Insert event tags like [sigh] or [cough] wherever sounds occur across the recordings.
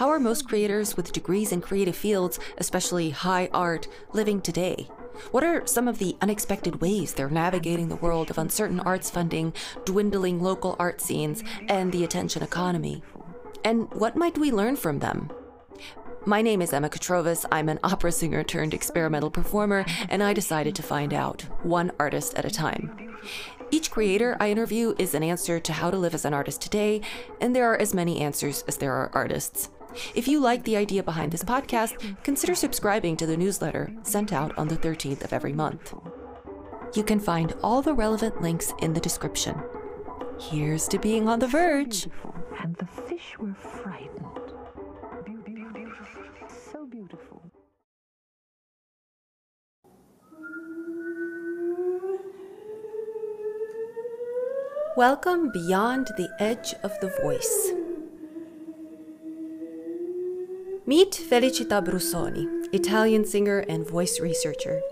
how are most creators with degrees in creative fields, especially high art, living today? What are some of the unexpected ways they're navigating the world of uncertain arts funding, dwindling local art scenes, and the attention economy? And what might we learn from them? My name is Emma Katrovas. I'm an opera singer turned experimental performer, and I decided to find out, one artist at a time. Each creator I interview is an answer to how to live as an artist today, and there are as many answers as there are artists. If you like the idea behind this podcast, consider subscribing to the newsletter sent out on the 13th of every month. You can find all the relevant links in the description. Here's to being on the verge. And the fish were frightened. So beautiful. Welcome beyond the edge of the voice. Meet Felicita Brusoni, Italian singer and voice researcher.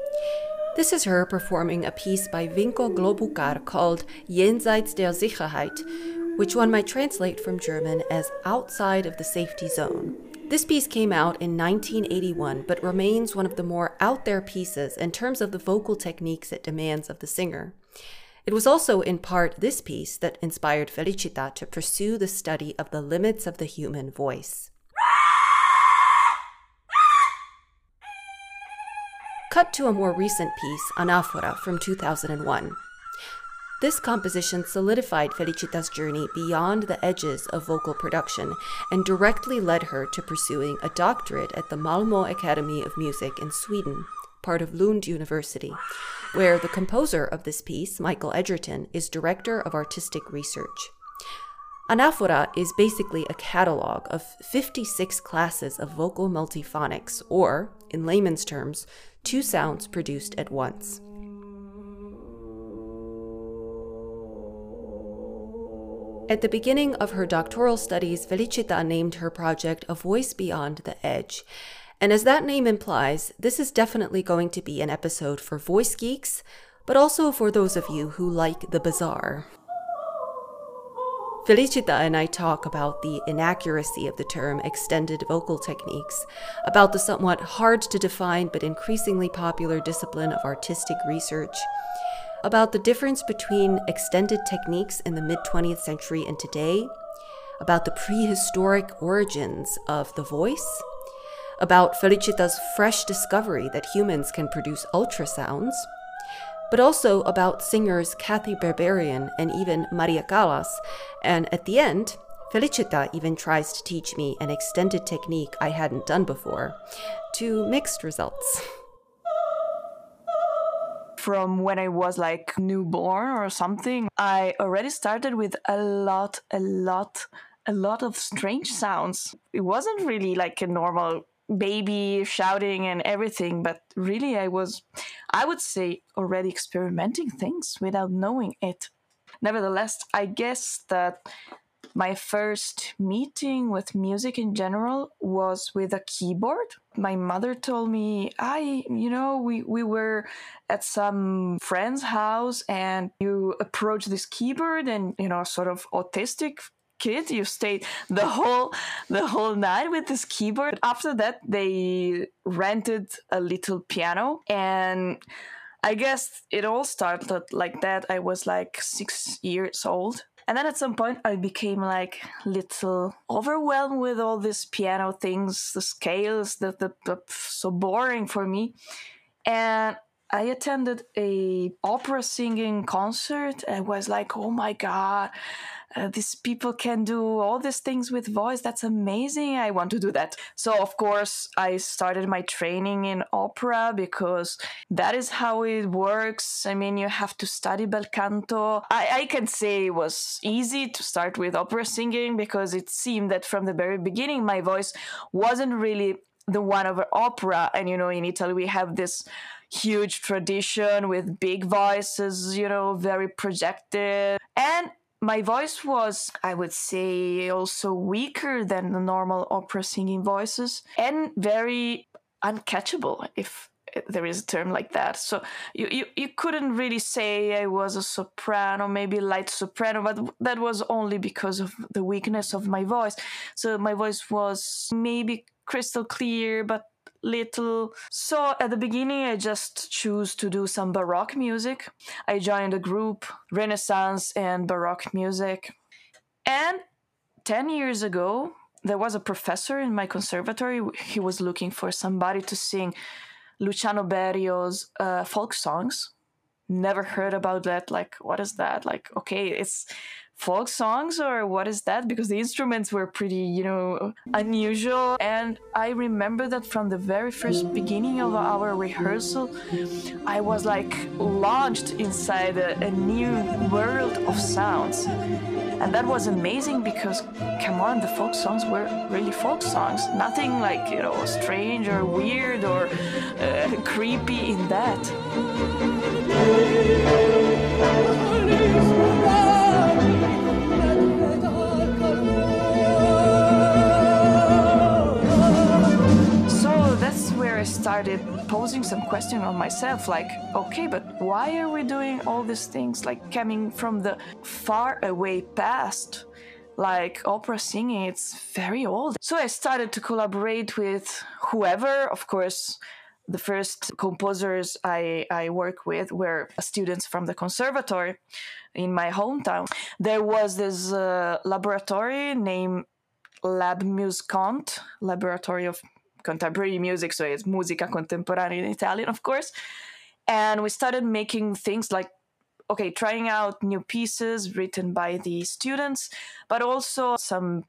This is her performing a piece by Vinko Globokar called Jenseits der Sicherheit, which one might translate from German as outside of the safety zone. This piece came out in 1981, but remains one of the more out there pieces in terms of the vocal techniques it demands of the singer. It was also in part this piece that inspired Felicita to pursue the study of the limits of the human voice. Cut to a more recent piece, Anaphora, from 2001. This composition solidified Felicita's journey beyond the edges of vocal production and directly led her to pursuing a doctorate at the Malmö Academy of Music in Sweden, part of Lund University, where the composer of this piece, Michael Edgerton, is director of artistic research. Anaphora is basically a catalog of 56 classes of vocal multiphonics, or, in layman's terms, two sounds produced at once. At the beginning of her doctoral studies, Felicita named her project A Voice Beyond the Edge, and as that name implies, this is definitely going to be an episode for voice geeks, but also for those of you who like the bizarre. Felicita and I talk about the inaccuracy of the term extended vocal techniques, about the somewhat hard to define but increasingly popular discipline of artistic research, about the difference between extended techniques in the mid 20th century and today, about the prehistoric origins of the voice, about Felicita's fresh discovery that humans can produce ultrasounds, but also about singers Cathy Berberian and even Maria Callas. And at the end, Felicita even tries to teach me an extended technique I hadn't done before, to mixed results. From when I was like newborn or something, I already started with a lot, a lot, a lot of strange sounds. It wasn't really like a normal baby shouting and everything but really i was i would say already experimenting things without knowing it. Nevertheless i guess that my first meeting with music in general was with a keyboard. My mother told me i you know we, we were at some friend's house and you approach this keyboard and you know sort of autistic kid you stayed the whole the whole night with this keyboard. After that they rented a little piano. And i guess it all started like that. I was like six years old. And then at some point i became like little overwhelmed with all these piano things the scales the, the, the so boring for me. And I attended a opera singing concert and was like, "Oh my god, uh, these people can do all these things with voice. That's amazing. I want to do that." So of course, I started my training in opera because that is how it works. I mean, you have to study bel canto. I, I can say it was easy to start with opera singing because it seemed that from the very beginning my voice wasn't really the one of opera and you know in italy we have this huge tradition with big voices, you know, very projected. And my voice was, I would say, also weaker than the normal opera singing voices and very uncatchable, if there is a term like that. So you, you, you couldn't really say I was a soprano, maybe light soprano, but that was only because of the weakness of my voice. So my voice was maybe crystal clear, but little. So at the beginning, I just choose to do some Baroque music. I joined a group, Renaissance and Baroque music. And 10 years ago, there was a professor in my conservatory. He was looking for somebody to sing Luciano Berio's uh, folk songs. Never heard about that. Like, what is that? Like, okay, it's folk songs or what is that? Because the instruments were pretty, you know, unusual. And I remember that from the very first beginning of our rehearsal, I was like launched inside a, a new world of sounds. And that was amazing because, come on, the folk songs were really folk songs. Nothing like, you know, strange or weird or uh, creepy in that. I started posing some question on myself, like, okay, but why are we doing all these things, like coming from the far away past? Like opera singing, it's very old. So I started to collaborate with whoever, of course, the first composers I, I work with were students from the conservatory in my hometown. There was this uh, laboratory named Lab Muscont, Laboratory of contemporary music, so it's musica contemporanea in Italian, of course. And we started making things like okay, trying out new pieces written by the students, but also some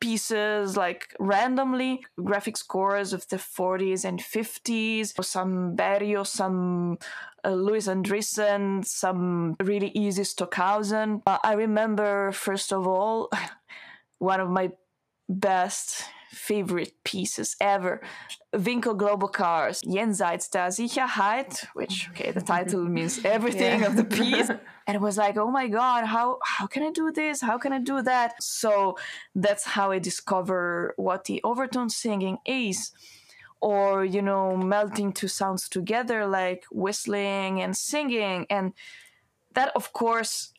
pieces like randomly graphic scores of the 40s and 50s, or some Berio, some uh, Louis Andriessen, some really easy Stockhausen. Uh, I remember, first of all, [laughs] one of my best favorite pieces ever. Vinko Globokar's, Jenseits der Sicherheit, which, okay, the title [laughs] means everything yeah. of the piece. [laughs] And it was like, oh my God, how, how can I do this? How can I do that? So that's how I discover what the overtone singing is. Or, you know, melting two sounds together like whistling and singing. And that, of course,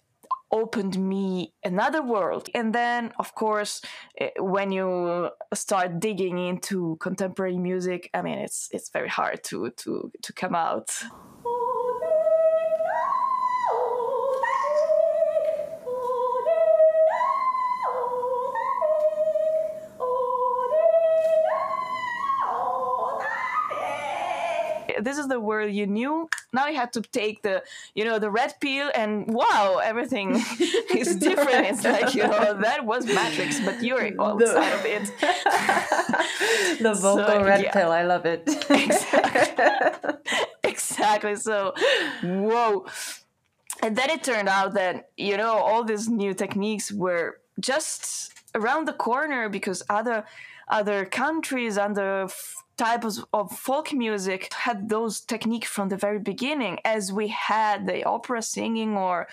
opened me another world. And then, of course, eh, when you start digging into contemporary music, I mean, it's it's very hard to to to come out. this is the world you knew. Now you had to take the, you know, the red pill, and wow, everything [laughs] is different. It's like you know that was Matrix, but you're outside the, of it. [laughs] the [laughs] vocal so, red yeah. pill, I love it. exactly. exactly. So, whoa. And then it turned out that you know all these new techniques were just around the corner because other other countries, other types of folk music had those techniques from the very beginning as we had the opera singing or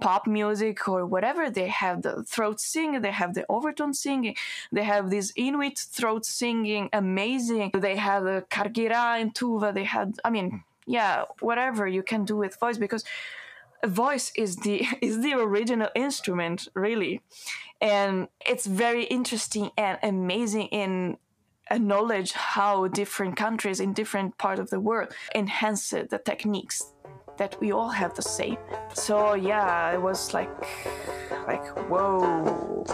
pop music or whatever. They have the throat singing they have the overtone singing they have this inuit throat singing amazing. They have the kargyraa and tuva they had i mean hmm. yeah whatever you can do with voice because a voice is the [laughs] is the original instrument really. And it's very interesting and amazing in acknowledge how different countries in different part of the world enhance the techniques that we all have the same. So yeah, it was like like whoa.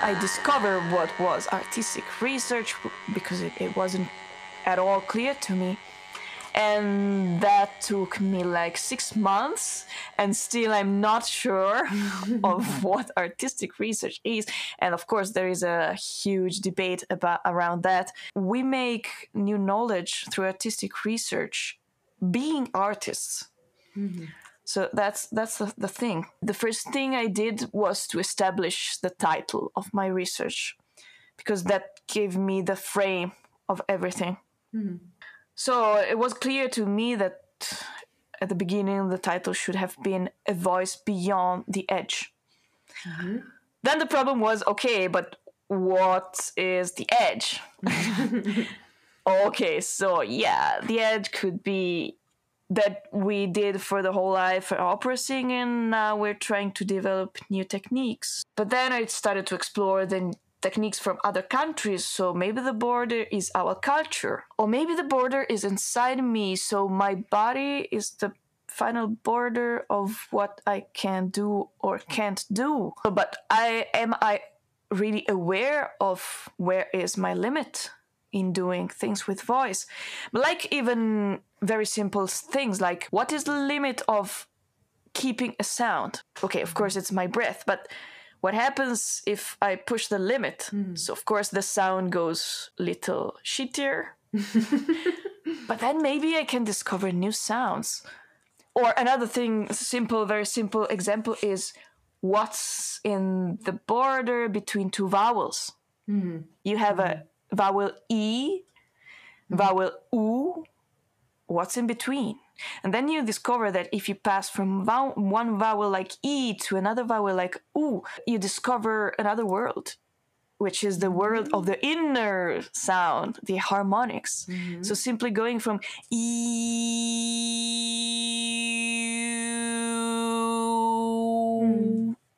I discovered what was artistic research because it, it wasn't at all clear to me and that took me like six months. And still i'm not sure [laughs] of [laughs] what artistic research is. And of course there is a huge debate about around that. We make new knowledge through artistic research being artists. Mm-hmm. so that's that's the, the thing. The first thing i did was to establish the title of my research because that gave me the frame of everything. Mm-hmm. So it was clear to me that at the beginning the title should have been A Voice Beyond the Edge. Mm-hmm. Then the problem was okay, but what is the edge? [laughs] okay, so yeah, the edge could be that we did for the whole life for opera singing. Now we're trying to develop new techniques. But then I started to explore the techniques from other countries. So maybe the border is our culture, or maybe the border is inside me. So my body is the final border of what I can do or can't do. But I am I really aware of where is my limit in doing things with voice. Like even very simple things like what is the limit of keeping a sound? Okay, of course it's my breath, but what happens if I push the limit? Hmm. So of course the sound goes little shittier. [laughs] but then maybe I can discover new sounds. Or another thing, simple, very simple example is what's in the border between two vowels. Hmm. You have a vowel E, hmm. vowel U, what's in between? And then you discover that if you pass from vowel, one vowel like E to another vowel like U, you discover another world, which is the world of the inner sound, the harmonics. Mm-hmm. So simply going from E.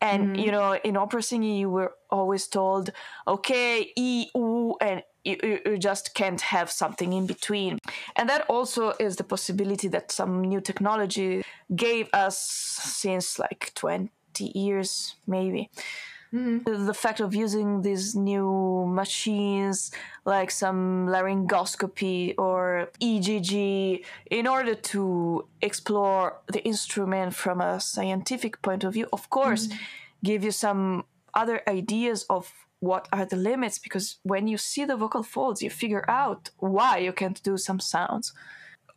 And mm-hmm. you know, in opera singing, you were always told, "Okay, e u," and you, you- just can't have something in between. And that also is the possibility that some new technology gave us since like twenty years, maybe. Mm-hmm. The fact of using these new machines, like some laryngoscopy or EGG, in order to explore the instrument from a scientific point of view, of course, mm-hmm. give you some other ideas of what are the limits? Because when you see the vocal folds, you figure out why you can't do some sounds.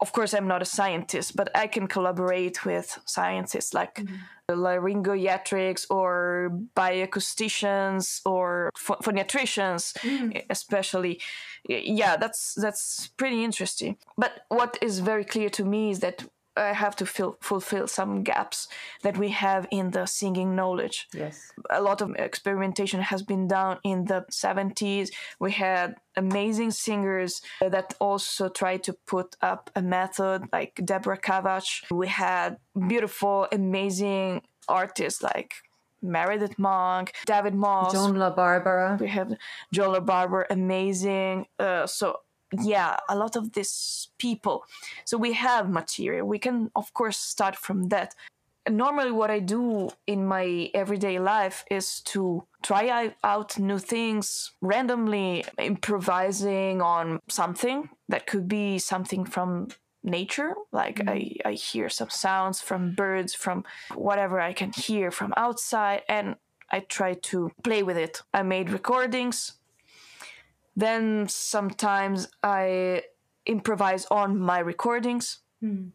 Of course i'm not a scientist but i can collaborate with scientists like mm-hmm. laryngoiatrics or bioacousticians or ph- phoniatricians mm. especially. Yeah that's that's pretty interesting. But what is very clear to me is that i have to fill, fulfill some gaps that we have in the singing knowledge Yes. a lot of experimentation has been done in the 70s. We had amazing singers that also tried to put up a method like Deborah Kavasch. We had beautiful, amazing artists like Meredith Monk, David Moss. Joan La Barbara. We have Joan La Barbara, amazing. Uh, so yeah, a lot of these people. So we have material. We can of course start from that. Normally, what I do in my everyday life is to try out new things randomly, improvising on something that could be something from nature like mm-hmm. I, I hear some sounds from birds from whatever i can hear from outside and i try to play with it i made recordings then sometimes i improvise on my recordings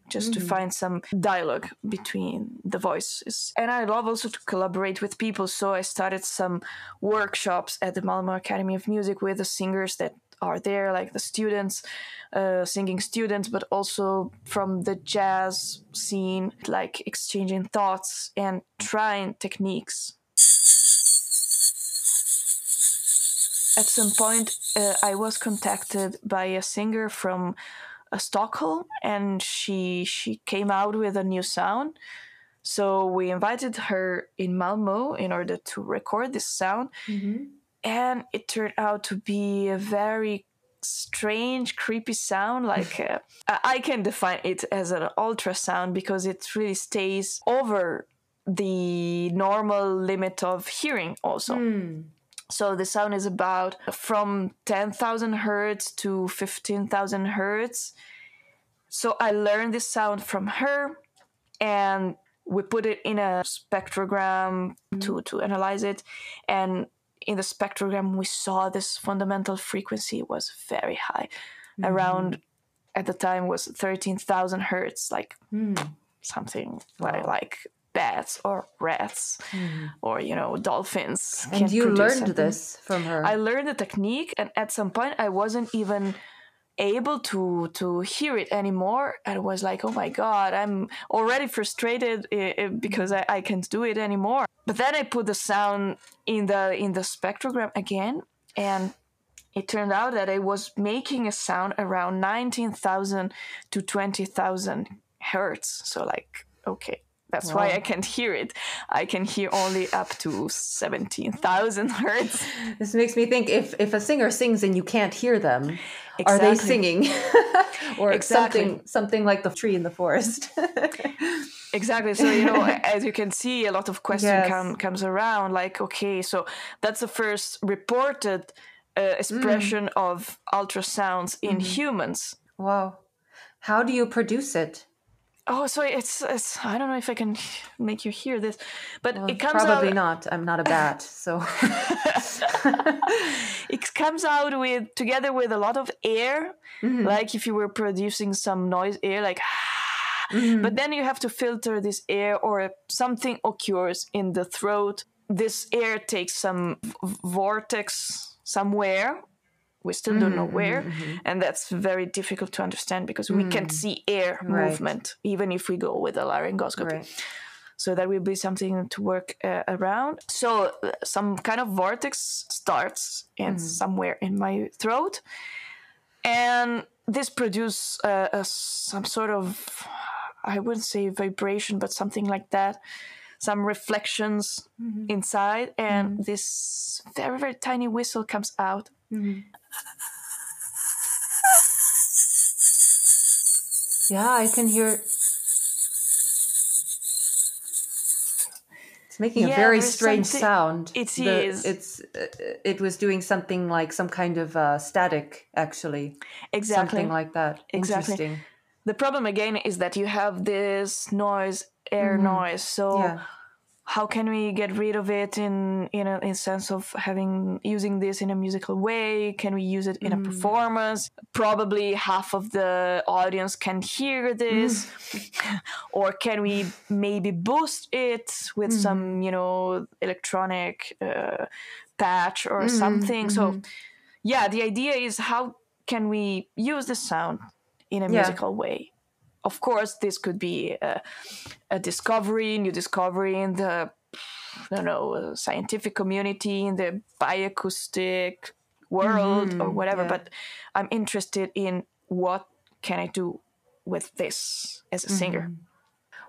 just to find some dialogue between the voices. And I love also to collaborate with people, so I started some workshops at the Malmö Academy of Music with the singers that are there, like the students, uh, singing students, but also from the jazz scene, like exchanging thoughts and trying techniques. At some point, uh, I was contacted by a singer from uh, Stockholm, and she she came out with a new sound. So we invited her in Malmö in order to record this sound, and it turned out to be a very strange, creepy sound. Like [laughs] uh, I I can define it as an ultrasound because it really stays over the normal limit of hearing. Also. So the sound is about from 10,000 hertz to 15,000 hertz. So I learned this sound from her and we put it in a spectrogram mm-hmm. to, to analyze it. And in the spectrogram, we saw this fundamental frequency was very high, mm-hmm. around at the time was 13,000 hertz, like hmm. something like, like bats or rats or you know dolphins. And you learned this from her. I learned the technique, and at some point, I wasn't even able to to hear it anymore and was like oh my god i'm already frustrated eh, eh, because I, I can't do it anymore but then i put the sound in the in the spectrogram again and it turned out that I was making a sound around 19,000 to 20,000 hertz. So, like, okay, that's wow. why I can't hear it. I can hear only up to 17,000 [laughs] hertz. This makes me think if, if a singer sings and you can't hear them, exactly. are they singing? [laughs] or exactly. something something like the tree in the forest. [laughs] exactly. So, you know, as you can see, a lot of question yes. come, comes around like, okay, so that's the first reported uh, expression mm. of ultrasounds in mm-hmm. humans. Wow. How do you produce it? Oh, so it's, it's I don't know if I can make you hear this, but well, it comes probably out... not. I'm not a bat, so [laughs] it comes out with together with a lot of air, mm-hmm. like if you were producing some noise air, like. [sighs] Mm-hmm. But then you have to filter this air, or something occurs in the throat. This air takes some vortex somewhere we still mm-hmm, don't know mm-hmm, where mm-hmm. and that's very difficult to understand because we can't mm. see air right. movement even if we go with a laryngoscopy right. so that will be something to work uh, around so uh, some kind of vortex starts in mm. somewhere in my throat and this produces uh, some sort of i wouldn't say vibration but something like that some reflections mm-hmm. inside, and mm-hmm. this very very tiny whistle comes out. Mm-hmm. Yeah, I can hear. It's making yeah, a very strange sound. It the, is. It's. Uh, it was doing something like some kind of uh, static, actually. Exactly. Something like that. Exactly. Interesting. The problem again is that you have this noise air mm-hmm. noise. So yeah. How can we get rid of it in in a in sense of having using this in a musical way? Can we use it in mm. a performance? Probably half of the audience can hear this, mm. [laughs] or can we maybe boost it with mm. some you know electronic uh, patch or mm-hmm. something? So mm-hmm. yeah, the idea is how can we use the sound in a yeah. musical way of course, this could be a, a discovery, new discovery in the I don't know scientific community, in the bioacoustic world mm-hmm, or whatever. Yeah. But I'm interested in what can I do with this as a mm-hmm. singer.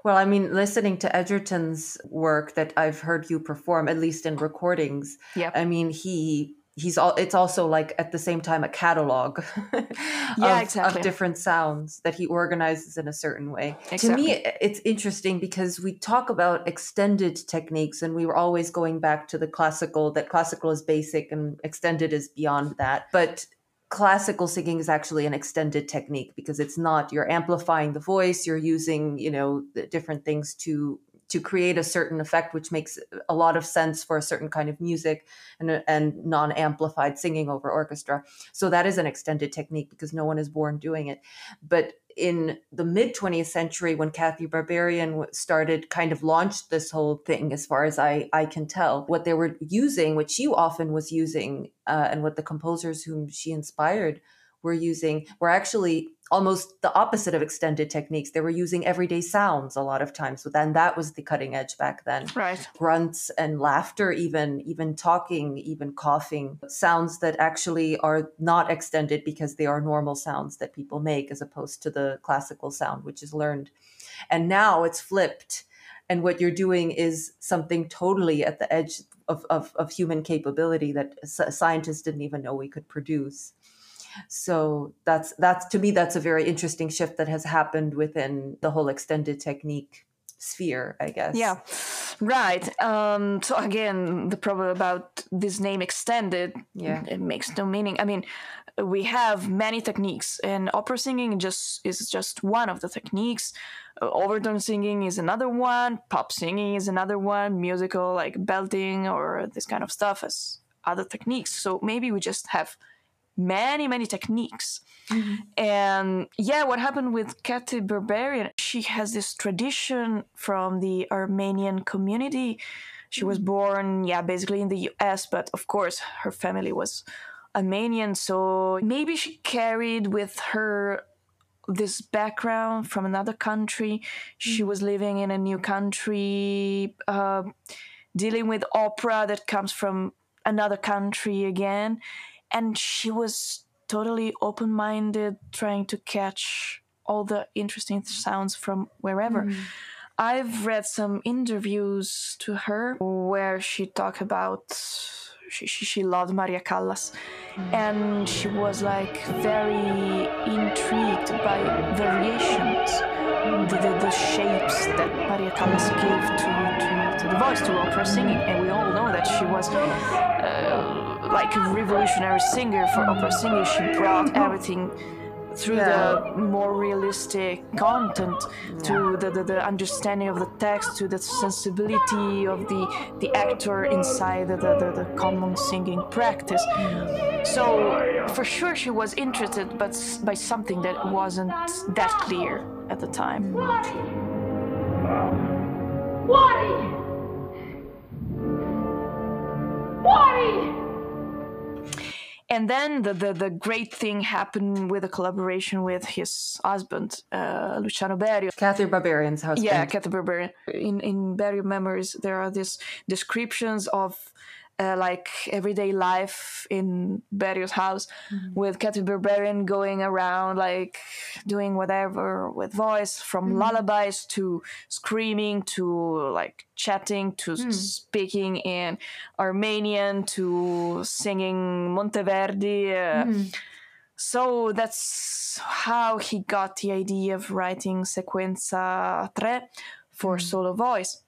Well, I mean, listening to Edgerton's work that I've heard you perform, at least in recordings, yeah. I mean, he he's all it's also like at the same time a catalog [laughs] yeah, of, exactly. of different sounds that he organizes in a certain way exactly. to me it's interesting because we talk about extended techniques and we were always going back to the classical that classical is basic and extended is beyond that but classical singing is actually an extended technique because it's not you're amplifying the voice you're using you know different things to to create a certain effect, which makes a lot of sense for a certain kind of music and, and non amplified singing over orchestra. So that is an extended technique because no one is born doing it. But in the mid 20th century, when Cathy Berberian started, kind of launched this whole thing, as far as I, I can tell, what they were using, what she often was using, uh, and what the composers whom she inspired were using, were actually almost the opposite of extended techniques. They were using everyday sounds a lot of times. So then that was the cutting edge back then. Right. Grunts and laughter, even even talking, even coughing, sounds that actually are not extended because they are normal sounds that people make as opposed to the classical sound, which is learned. And now it's flipped. And what you're doing is something totally at the edge of, of, of human capability that scientists didn't even know we could produce so that's that's to me that's a very interesting shift that has happened within the whole extended technique sphere i guess. Yeah. Right. Um so again the problem about this name extended yeah. it makes no meaning. I mean we have many techniques and opera singing just is just one of the techniques. Uh, overtone singing is another one pop singing is another one musical like belting or this kind of stuff as other techniques. So maybe we just have many many techniques mm-hmm. and yeah what happened with Cathy Berberian she has this tradition from the Armenian community she was mm-hmm. born yeah basically in the US but of course her family was Armenian, so maybe she carried with her this background from another country. She was living in a new country, uh, dealing with opera that comes from another country again. And she was totally open minded, trying to catch all the interesting sounds from wherever. Mm. I've read some interviews to her where she talked about she, she, she loved Maria Callas and she was like very intrigued by variations the, the, the shapes that Maria Callas gave to, to, to the voice to opera singing and we all she was uh, like a revolutionary singer for opera singing she brought everything through Yeah. the more realistic content to the, the, the understanding of the text to the sensibility of the the actor inside the, the, the, common singing practice. So for sure she was interested but by something that wasn't that clear at the time! Wadi! and then the, the, the great thing happened with a collaboration with his husband uh, luciano berio Cathy Berberian's husband. Yeah, Cathy Berberian. In in Berio Memories, there are these descriptions of uh, like everyday life in Berio's house, mm-hmm. with Cathy Berberian going around like doing whatever with voice, from mm-hmm. lullabies to screaming to like chatting to hmm. speaking in Armenian to singing Monteverdi. Uh, mm-hmm. so that's how he got the idea of writing Sequenza 3 for solo voice.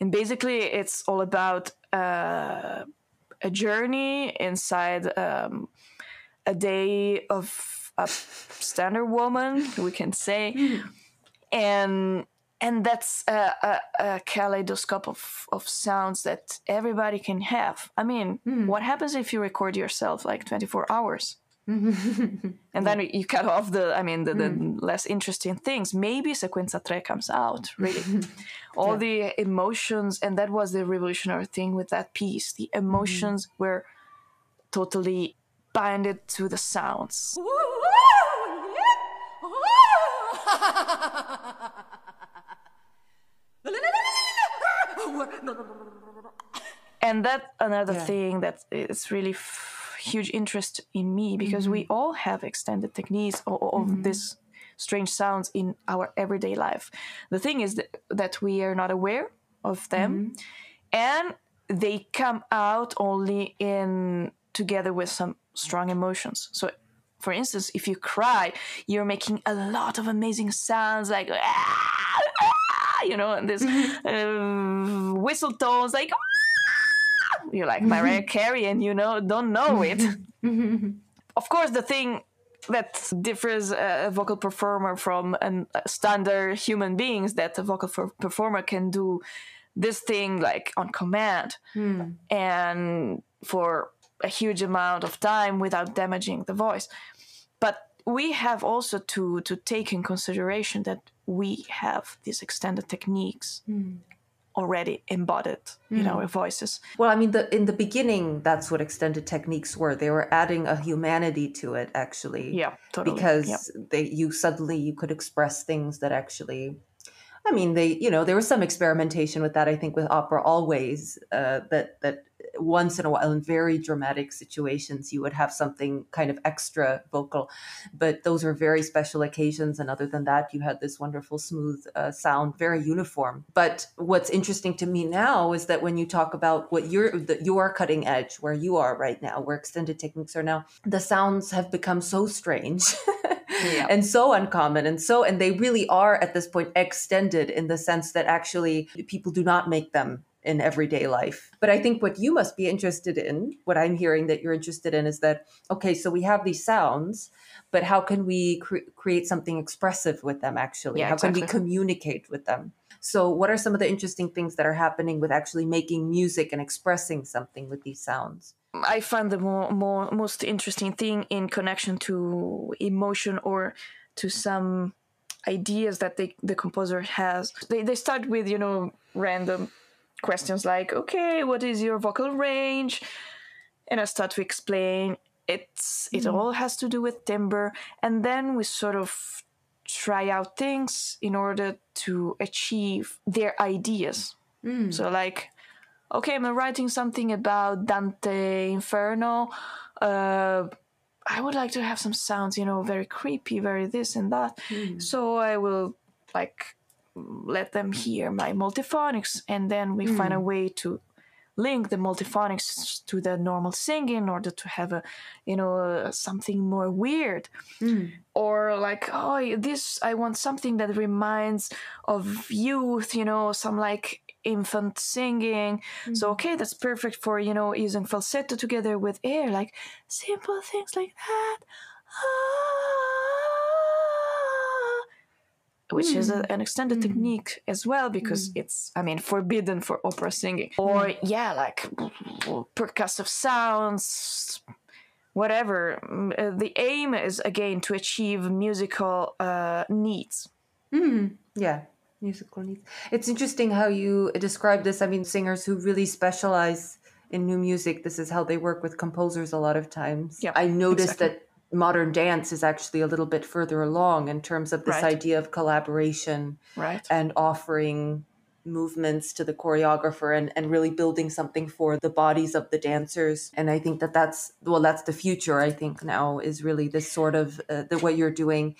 And basically, it's all about uh, a journey inside um, a day of a standard woman, we can say. And and that's a, a, a kaleidoscope of, of sounds that everybody can have. I mean, what happens if you record yourself like 24 hours? [laughs] and then you cut off the i mean the, the mm. less interesting things. Maybe sequenza 3 comes out [laughs] really. All the emotions and that was the revolutionary thing with that piece. The mm-hmm. emotions were totally binded to the sounds. [laughs] And that another Yeah. thing that is really f- huge interest in me because we all have extended techniques of, of this strange sounds in our everyday life. The thing is that, that we are not aware of them and they come out only in together with some strong emotions. So for instance if you cry you're making a lot of amazing sounds like "Ah, ah," you know and this uh, whistle tones like. You're like Mariah Carey and you know don't know [laughs] it. Of course the thing that differs a vocal performer from a standard human beings that a vocal per- performer can do this thing like on command hmm. and for a huge amount of time without damaging the voice. But we have also to to take in consideration that we have these extended techniques hmm. Already embodied in our voices Well, I mean, the in the beginning, that's what extended techniques were. They were adding a humanity to it, actually. yeah totally Because yeah. they, you suddenly you could express things that actually, I mean, they, you know, there was some experimentation with that. I think with opera always uh, that that once in a while in very dramatic situations you would have something kind of extra vocal, but those were very special occasions. And other than that, you had this wonderful smooth uh, sound, very uniform. But what's interesting to me now is that when you talk about what you're the, your cutting edge, where you are right now, where extended techniques are now, the sounds have become so strange. [laughs] and so uncommon and so and they really are at this point extended in the sense that actually people do not make them in everyday life. But i think what you must be interested in what i'm hearing that you're interested in is that okay so we have these sounds but how can we cre- create something expressive with them actually? Yeah, how can we communicate with them? So what are some of the interesting things that are happening with actually making music and expressing something with these sounds? I find the more, more most interesting thing in connection to emotion or to some ideas that the, the composer has. They, they start with, you know, random questions like, okay, what is your vocal range? and I start to explain it's it mm. all has to do with timbre, and then we sort of try out things in order to achieve their ideas. Mm. So like, okay, I'm writing something about Dante Inferno. Uh, I would like to have some sounds, you know, very creepy, very this and that. Mm. So I will like let them hear my multiphonics, and then we find a way to link the multiphonics to the normal singing in order to have a, you know, uh, something more weird. Or like, oh, this I want something that reminds of youth, you know, some like infant singing. So okay, that's perfect for you know using falsetto together with air, like simple things like that. Ah. Which is a, an extended technique as well because it's, I mean, forbidden for opera singing. Or, yeah, like percussive sounds, whatever. Mm, uh, The aim is, again, to achieve musical uh, needs. Yeah, musical needs. It's interesting how you describe this. I mean, singers who really specialize in new music, this is how they work with composers a lot of times. Yeah, I noticed exactly. that modern dance is actually a little bit further along in terms of this Right. idea of collaboration Right. and offering movements to the choreographer and, and really building something for the bodies of the dancers and i think that that's well that's the future i think now is really this sort of uh, the what you're doing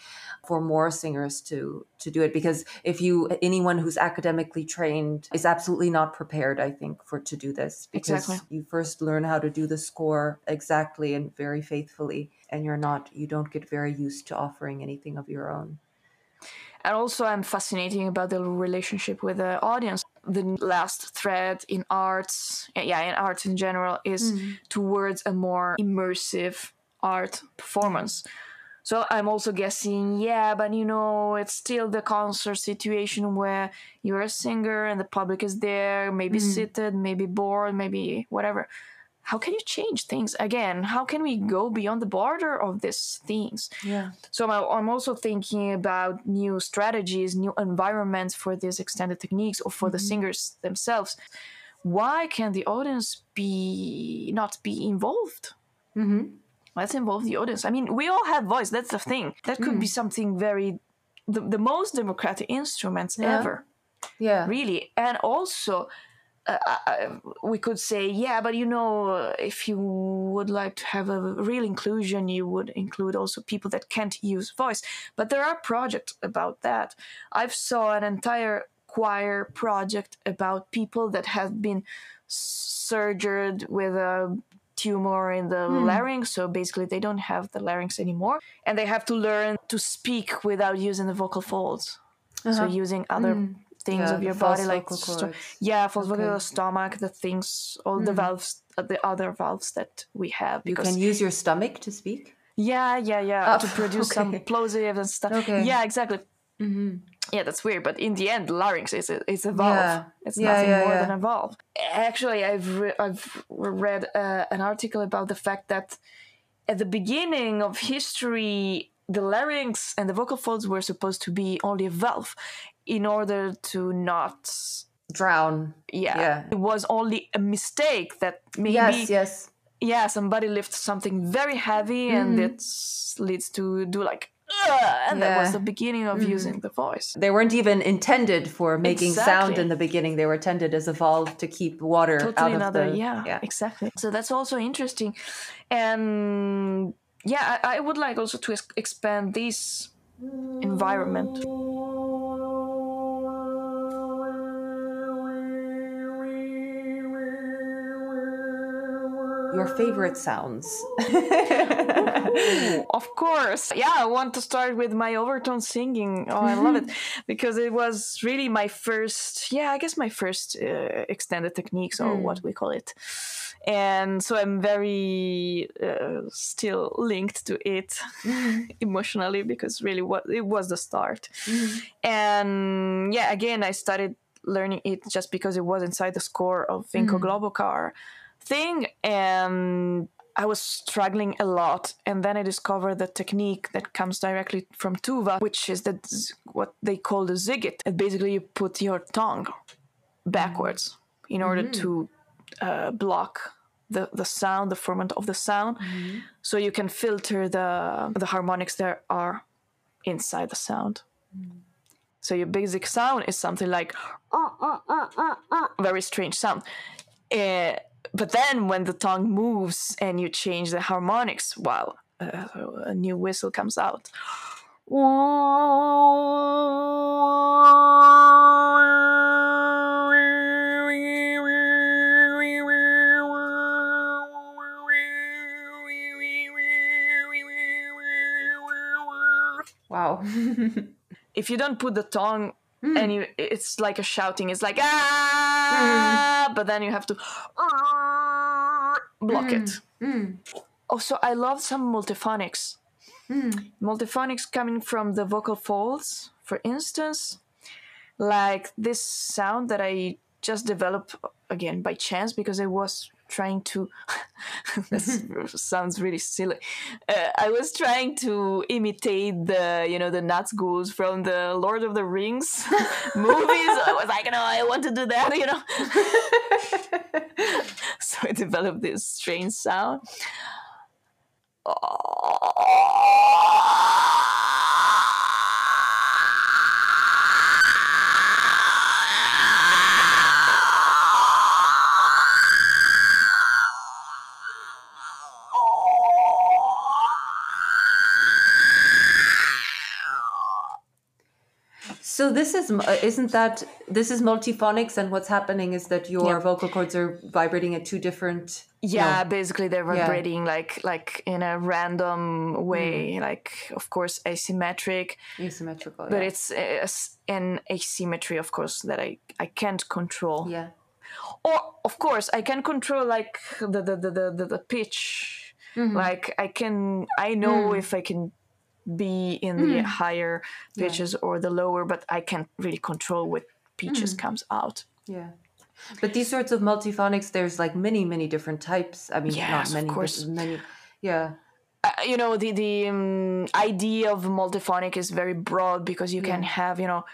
for more singers to to do it because if you anyone who's academically trained is absolutely not prepared i think for to do this because Exactly. you first learn how to do the score exactly and very faithfully and you're not you don't get very used to offering anything of your own And also, I'm fascinating about the relationship with the audience. The last thread in arts, yeah, in arts in general, is mm-hmm. towards a more immersive art performance. So I'm also guessing, yeah, but you know, it's still the concert situation where you're a singer and the public is there, maybe mm-hmm. seated, maybe bored, maybe whatever. How can you change things again? How can we go beyond the border of these things? yeah So I'm- also thinking about new strategies, new environments for these extended techniques or for the mm-hmm. singers themselves. Why can the audience be not be involved? Mm-hmm. Let's involve the audience. I mean, we all have voice. That's the thing. That could be mm. something very the, the most democratic instruments Yeah. ever yeah really and also uh, uh, we could say yeah but you know uh, if you would like to have a real inclusion you would include also people that can't use voice. But there are projects about that. I've saw an entire choir project about people that have been surgered with a tumor in the larynx so basically they don't have the larynx anymore and they have to learn to speak without using the vocal folds. So using other things Yeah, of your body like sto- yeah false vocal Okay. stomach the things all the valves uh, the other valves that we have you can use your stomach to speak? Yeah yeah yeah Oh, to produce [laughs] some plosives and stuff. Okay. yeah exactly. Yeah that's weird but in the end larynx is a, it's a valve. Yeah. it's Yeah, nothing more than a valve. Actually i've re- i've read uh, an article about the fact that at the beginning of history the larynx and the vocal folds were supposed to be only a valve in order to not drown. Yeah, Yeah. it was only a mistake that maybe yes yes. Yeah somebody lifts something very heavy Mm-hmm. and it leads to do like and that was Mm-hmm. the beginning of using the voice. They weren't even intended for making sound in the beginning. They were intended as a valve to keep water totally out of another the yeah, exactly. So that's also interesting. And yeah i, I would like also to ex- expand this environment your favorite sounds. Of course. Yeah i want to start with my overtone singing. Oh i love it. [laughs] Because it was really my first yeah i guess my first uh, extended techniques or what we call it. And so i'm very uh, still linked to it [laughs] emotionally because really what it was the start. And yeah again i started learning it just because it was inside the score of Vinko Globokar thing and I was struggling a lot and then I discovered the technique that comes directly from Tuva, which is the what they call the sygyt and basically you put your tongue backwards in order mm-hmm. to uh, block the, the sound, the format of the sound. Mm-hmm. So you can filter the the harmonics that are inside the sound. Mm. So your basic sound is something like uh, uh, uh, very strange sound. Eh, but then when the tongue moves and you change the harmonics, wow, uh, a new whistle comes out. Wow. [laughs] If you don't put the tongue and you, it's like a shouting, it's like ah, but then you have to block it. Mm, mm. Also, I love some multiphonics. Mm. Multiphonics coming from the vocal folds, for instance, like this sound that I just developed again by chance because I was trying to. [laughs] this sounds really silly. Uh, I was trying to imitate the, you know, the Nazgûls from the Lord of the Rings [laughs] movies. I was like, no, I want to do that, you know. [laughs] so I developed this strange sound. So this is uh, isn't that this is multiphonics, and what's happening is that your Yeah. vocal cords are vibrating at two different. Yeah, no. basically they're Yeah. vibrating like like in a random way, like of course asymmetric, asymmetrical. but yeah. it's s- an asymmetry, of course, that I I can't control. yeah. Or of course I can control like the the the the, the, the pitch. Mm-hmm. Like I can I know Mm. if I can be in the higher pitches or the lower, but I can't really control what pitches Mm. comes out. Yeah. But these sorts of multiphonics, there's like many, many different types. I mean, Yes, not of many, course. but many. Yeah. uh, you know the the um, idea of multiphonic is very broad because you can have you know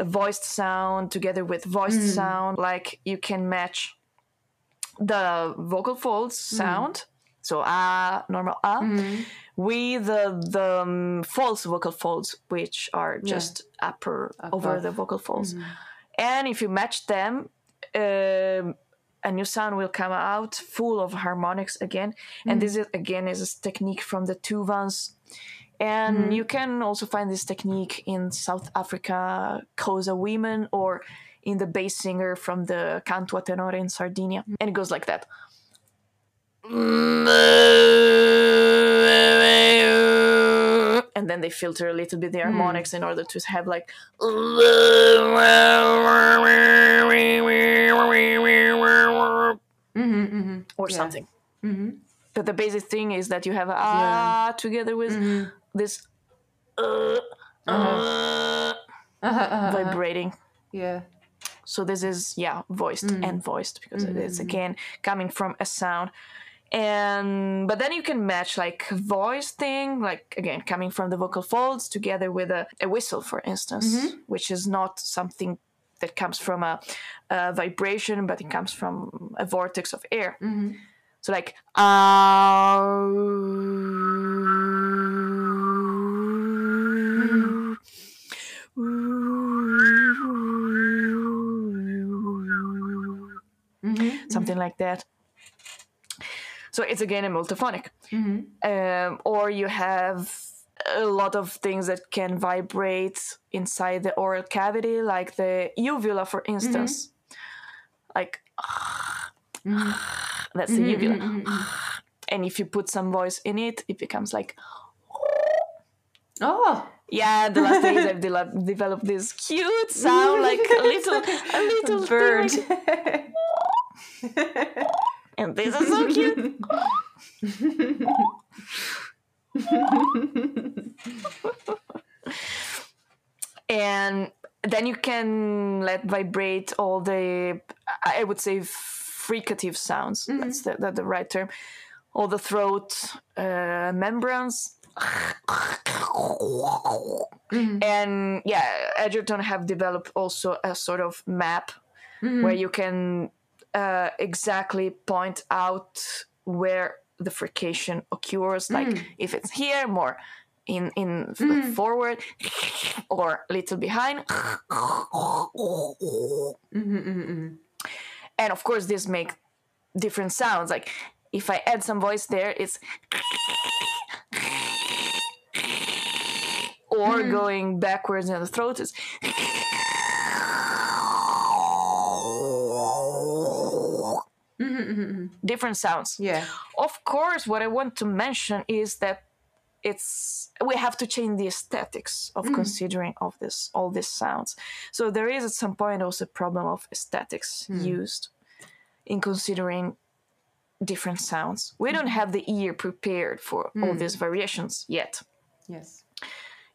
a voiced sound together with voiced sound like you can match the vocal folds sound so ah normal ah with the the um, false vocal folds which are just upper over the vocal folds. And if you match them um, a new sound will come out full of harmonics again. And this is again is a technique from the tuvans. And you can also find this technique in south africa Xhosa women or in the bass singer from the canto tenore in sardinia. And it goes like that and then they filter a little bit the harmonics in order to have like Mm-hmm, mm-hmm. or Yeah. something. Mm-hmm. but the basic thing is that you have a ah together with this uh, uh, Uh-huh, vibrating. Yeah. so this is yeah voiced and voiced because it is again coming from a sound and but then you can match like voice thing like again coming from the vocal folds together with a, a whistle for instance mm-hmm. which is not something that comes from a, a vibration but it comes from a vortex of air. Mm-hmm. So like ah, mm-hmm. something like that. So it's again a multiphonic. Mm-hmm. Um, or you have a lot of things that can vibrate inside the oral cavity, like the uvula, for instance. Mm-hmm. Like mm-hmm. [sighs] that's the uvula. [sighs] And if you put some voice in it, it becomes like Oh. yeah. The last days I've [laughs] de- developed this cute sound, like a little, a [laughs] little Bird. like- [laughs] and this is so cute. and then you can let vibrate all the i would say fricative sounds. Mm-hmm. That's the, the, the right term. All the throat uh, membranes. Mm-hmm. And yeah edgerton have developed also a sort of map mm-hmm. where you can uh, exactly point out where the frication occurs. Like hmm. if it's here, more in in f- hmm. forward or a little behind. Mm-hmm, mm-hmm, mm-hmm. And of course, this make different sounds. Like if I add some voice there, it's or going backwards in the throat is different sounds. Yeah. Of course, what I want to mention is that it's we have to change the aesthetics of mm. considering of this all these sounds. So there is at some point also a problem of aesthetics mm. used in considering different sounds. We mm. don't have the ear prepared for all these variations yet Yes.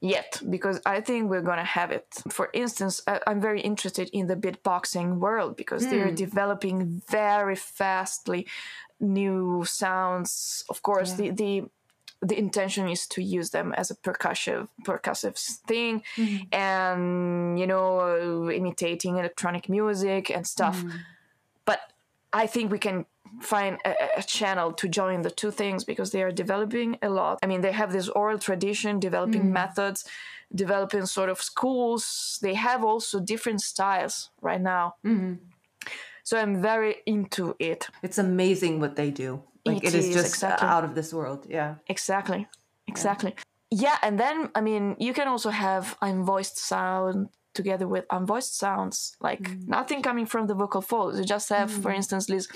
Yet because I think we're gonna have it. For instance, I- I'm very interested in the beatboxing world because they're hmm. developing very fastly new sounds. Of course, the the the intention is to use them as a percussive percussive thing hmm. and you know imitating electronic music and stuff. Hmm. But i think we can find a, a- channel to join the two things because they are developing a lot i mean they have this oral tradition developing mm. methods developing sort of schools they have also different styles right now mm-hmm. so i'm very into it It's amazing what they do. Like It it is is, just exactly. out of this world. Yeah. Exactly. Exactly. Yeah. and then I mean you can also have unvoiced sound together with unvoiced sounds, like mm. nothing coming from the vocal folds. You just have, for mm. instance, this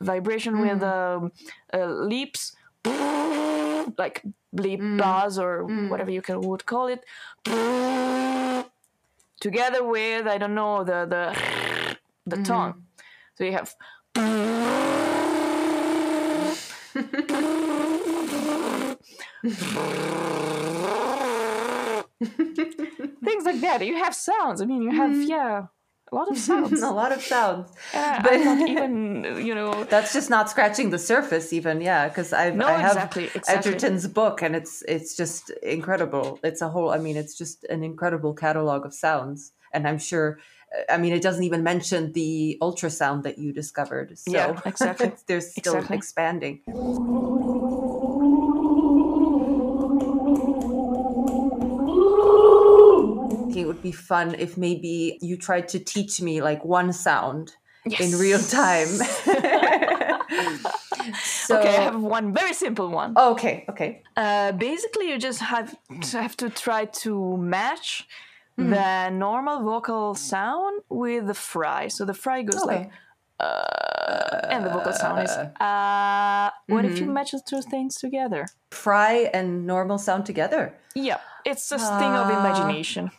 vibration with mm. um, uh, leaps, [laughs] like bleep mm. buzz or mm. whatever you can would call it, [laughs] together with I don't know the the [laughs] the mm-hmm. tongue. So you have things like that. You have sounds. I mean, you have yeah, a lot of [laughs] sounds. a lot of sounds. Yeah, not [laughs] even you know. That's just not scratching the surface, even. Yeah, because I've No, I have exactly, exactly. Edgerton's book, and it's it's just incredible. It's a whole. I mean, it's just an incredible catalog of sounds, and I'm sure. I mean, it doesn't even mention the ultrasound that you discovered. So Yeah, exactly. [laughs] they're still Exactly. expanding. Think it would be fun if maybe you tried to teach me like one sound in real time. [laughs] [laughs] so, Okay, I have one very simple one. Okay, okay. Uh, basically, you just have to have to try to match Mm-hmm. the normal vocal sound with the fry. So the fry goes Okay. like, uh, and the vocal sound is, uh. What if you Mm-hmm. match the two things together? Fry and normal sound together. Yeah, it's a thing of imagination.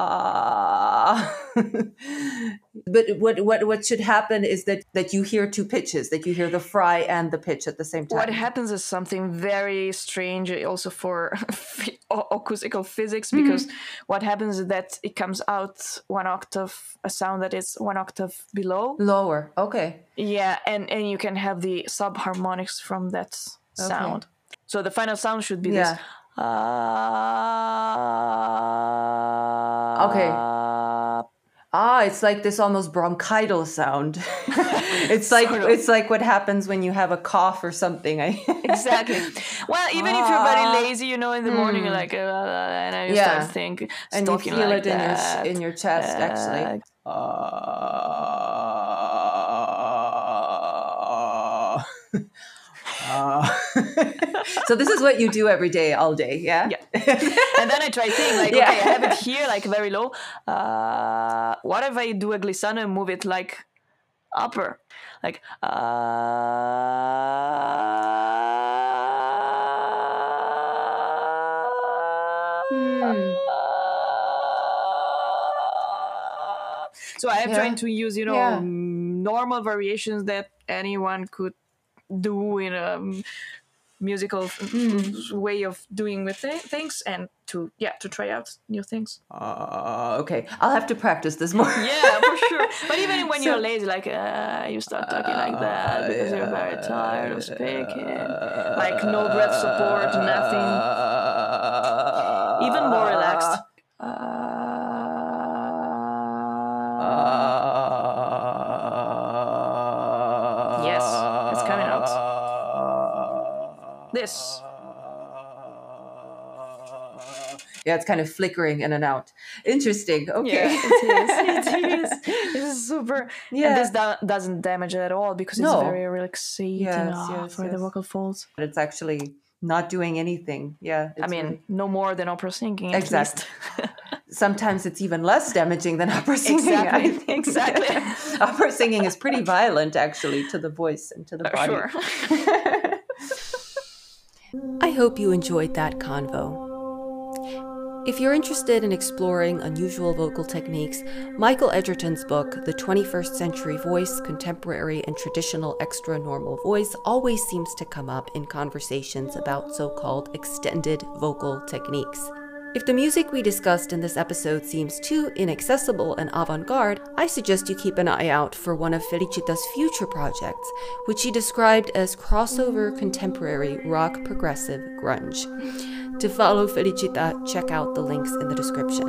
Ah. [laughs] but what what what should happen is that that you hear two pitches, that you hear the fry and the pitch at the same time. What happens is something very strange, also for [laughs] acoustical physics, because what happens is that it comes out one octave, a sound that is one octave below. Lower. Okay. Yeah, and and you can have the subharmonics from that sound. So the final sound should be Yeah. this. Uh, Okay. Ah, it's like this almost bronchital sound. [laughs] it's like Sort of. it's like what happens when you have a cough or something. Exactly. Well, even if you're very lazy, you know, in the morning you're like, uh, and Ah. Hmm. Yeah. start think, and you feel like it in your in your chest actually. Ah. [laughs] so this is what you do every day, all day, yeah? Yeah. and then I try think like, [laughs] Yeah. okay, I have it here, like very low. Uh, what if I do a glissando and move it like upper, like uh, So I am Yeah. trying to use, you know, Yeah. mm, normal variations that anyone could do in a mm, musical f- way of doing with thi- things, and to yeah to try out new things. Uh, okay, I'll have to practice this more. [laughs] yeah, for sure. But even when [laughs] so, you're lazy, like uh, you start talking like uh, that uh, because yeah, you're very tired of speaking, like no breath support, nothing. Even more relaxed. Ah. yes, it's coming out. This. Yeah, it's kind of flickering in and out. Interesting. Okay. Yeah, it is. [laughs] It is. It is super. Yeah. And this do- doesn't damage it at all because it's No. very relaxing Yes, ah, yes, for the vocal folds. But it's actually not doing anything. Yeah. I mean, really- no more than opera singing. At Exactly. least. [laughs] sometimes it's even less damaging than opera singing. I Exactly, think. [laughs] exactly. opera singing is pretty violent, actually, to the voice and to the body. sure. I hope you enjoyed that convo. If you're interested in exploring unusual vocal techniques, Michael Edgerton's book, The 21st Century Voice Contemporary and Traditional Extra Normal Voice, always seems to come up in conversations about so called extended vocal techniques. If the music we discussed in this episode seems too inaccessible and avant garde, I suggest you keep an eye out for one of Felicita's future projects, which she described as crossover contemporary rock progressive grunge. To follow Felicita, check out the links in the description.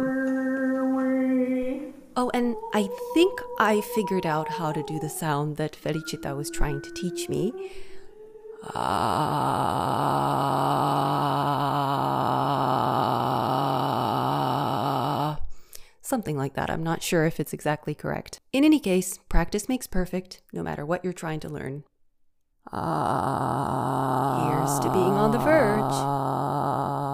Oh, and I think I figured out how to do the sound that Felicita was trying to teach me. Ah. Something like that. I'm not sure if it's exactly correct. In any case, practice makes perfect, no matter what you're trying to learn. Ah. Here's to being on the verge.